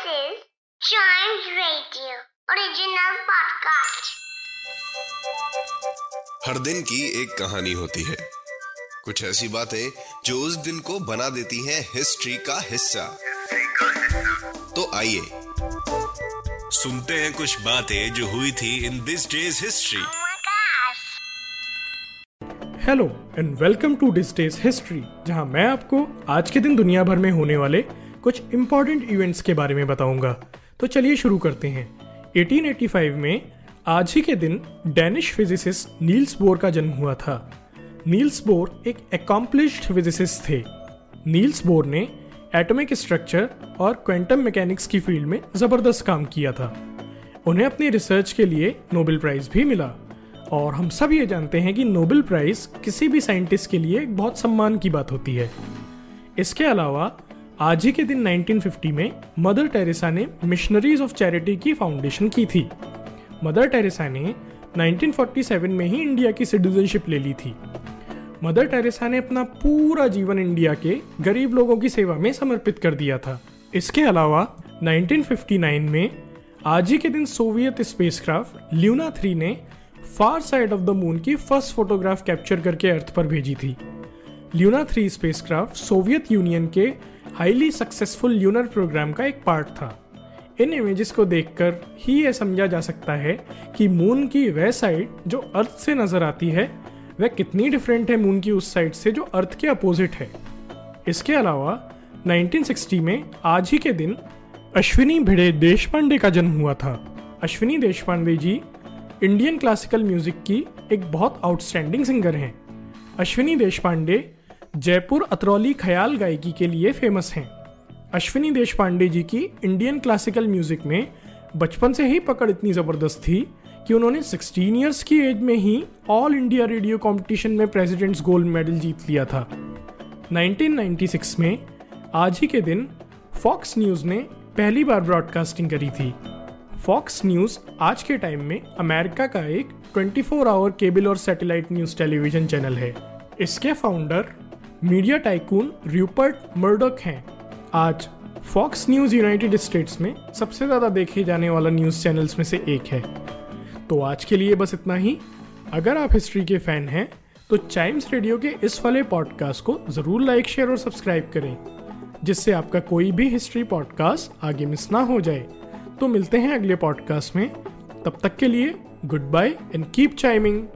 This is Chimes Radio original podcast. हर दिन की एक कहानी होती है कुछ ऐसी बातें जो उस दिन को बना देती हैं हिस्ट्री का हिस्सा तो आइए सुनते हैं कुछ बातें जो हुई थी in this day's history. Hello and welcome to this day's history जहाँ मैं आपको आज के दिन दुनिया भर में होने वाले कुछ इंपॉर्टेंट इवेंट्स के बारे में बताऊँगा। तो चलिए शुरू करते हैं। 1885 में आज ही के दिन डेनिश फिजिसिस्ट नील्स बोर का जन्म हुआ था। नील्स बोर एक अकॉम्प्लिश्ड फिजिसिस्ट थे। नील्स बोर ने एटॉमिक स्ट्रक्चर और क्वांटम मैकेनिक्स की फ़ील्ड में ज़बरदस्त काम किया था। उन्हें अपनी रिसर्च के लिए नोबेल प्राइज़ भी मिला। और हम सब ये जानते हैं कि नोबेल प्राइज़ किसी भी साइंटिस्ट के लिए एक बहुत सम्मान की बात होती है। इसके अलावा आज ही के दिन 1950 में मदर टेरेसा ने मिशनरीज ऑफ़ चैरिटी की फाउंडेशन की थी। मदर टेरेसा ने 1947 में ही इंडिया की सिटीजनशिप ले ली थी। मदर टेरेसा ने अपना पूरा जीवन इंडिया के गरीब लोगों की सेवा में समर्पित कर दिया था। इसके अलावा 1959 में आज ही के दिन सोवियत स्पेसक्राफ्ट ल्यूना थ्री ने far side of the moon की फ़र्स्ट फोटोग्राफ कैप्चर करके अर्थ पर भेजी थी। Luna three spacecraft Soviet Union के हाईली सक्सेसफुल ल्यूनर प्रोग्राम का एक पार्ट था। इन इमेजेस को देखकर ही यह समझा जा सकता है कि मून की वह साइड जो अर्थ से नज़र आती है, वह कितनी डिफरेंट है मून की उस साइड से जो अर्थ के अपोजिट है। इसके अलावा 1960 में आज ही के दिन अश्विनी भिड़े देशपांडे का जन्म हुआ था। Ashwini Deshpande ji Indian classical music की एक बहुत आउटस्टैंडिंग सिंगर हैं। अश्विनी देशपांडे जयपुर अतरौली ख्याल गायकी के लिए फ़ेमस हैं। अश्विनी देशपांडे जी की इंडियन क्लासिकल म्यूज़िक में बचपन से ही पकड़ इतनी ज़बरदस्त थी कि उन्होंने 16 इयर्स की एज में ही ऑल इंडिया रेडियो कंपटीशन में प्रेसिडेंट्स गोल्ड मेडल जीत लिया था। 1996 में आज ही के दिन फॉक्स न्यूज़ ने पहली बार ब्रॉडकास्टिंग करी थी। फॉक्स न्यूज़ आज के टाइम में अमेरिका का एक 24 आवर केबल और सैटेलाइट न्यूज़ टेलीविज़न चैनल है। इसके founder media tycoon Rupert Murdoch हैं। आज फॉक्स न्यूज़ यूनाइटेड स्टेट्स में सबसे ज़्यादा देखे जाने वाला न्यूज़ चैनल्स में से एक है। तो आज के लिए बस इतना ही। अगर आप हिस्ट्री के फ़ैन हैं तो चाइम्स रेडियो के इस वाले पॉडकास्ट को ज़रूर लाइक, शेयर और सब्सक्राइब करें, जिससे आपका कोई भी हिस्ट्री पॉडकास्ट आगे मिस ना हो जाए। तो मिलते हैं अगले पॉडकास्ट में। तब तक के लिए good bye and keep chiming.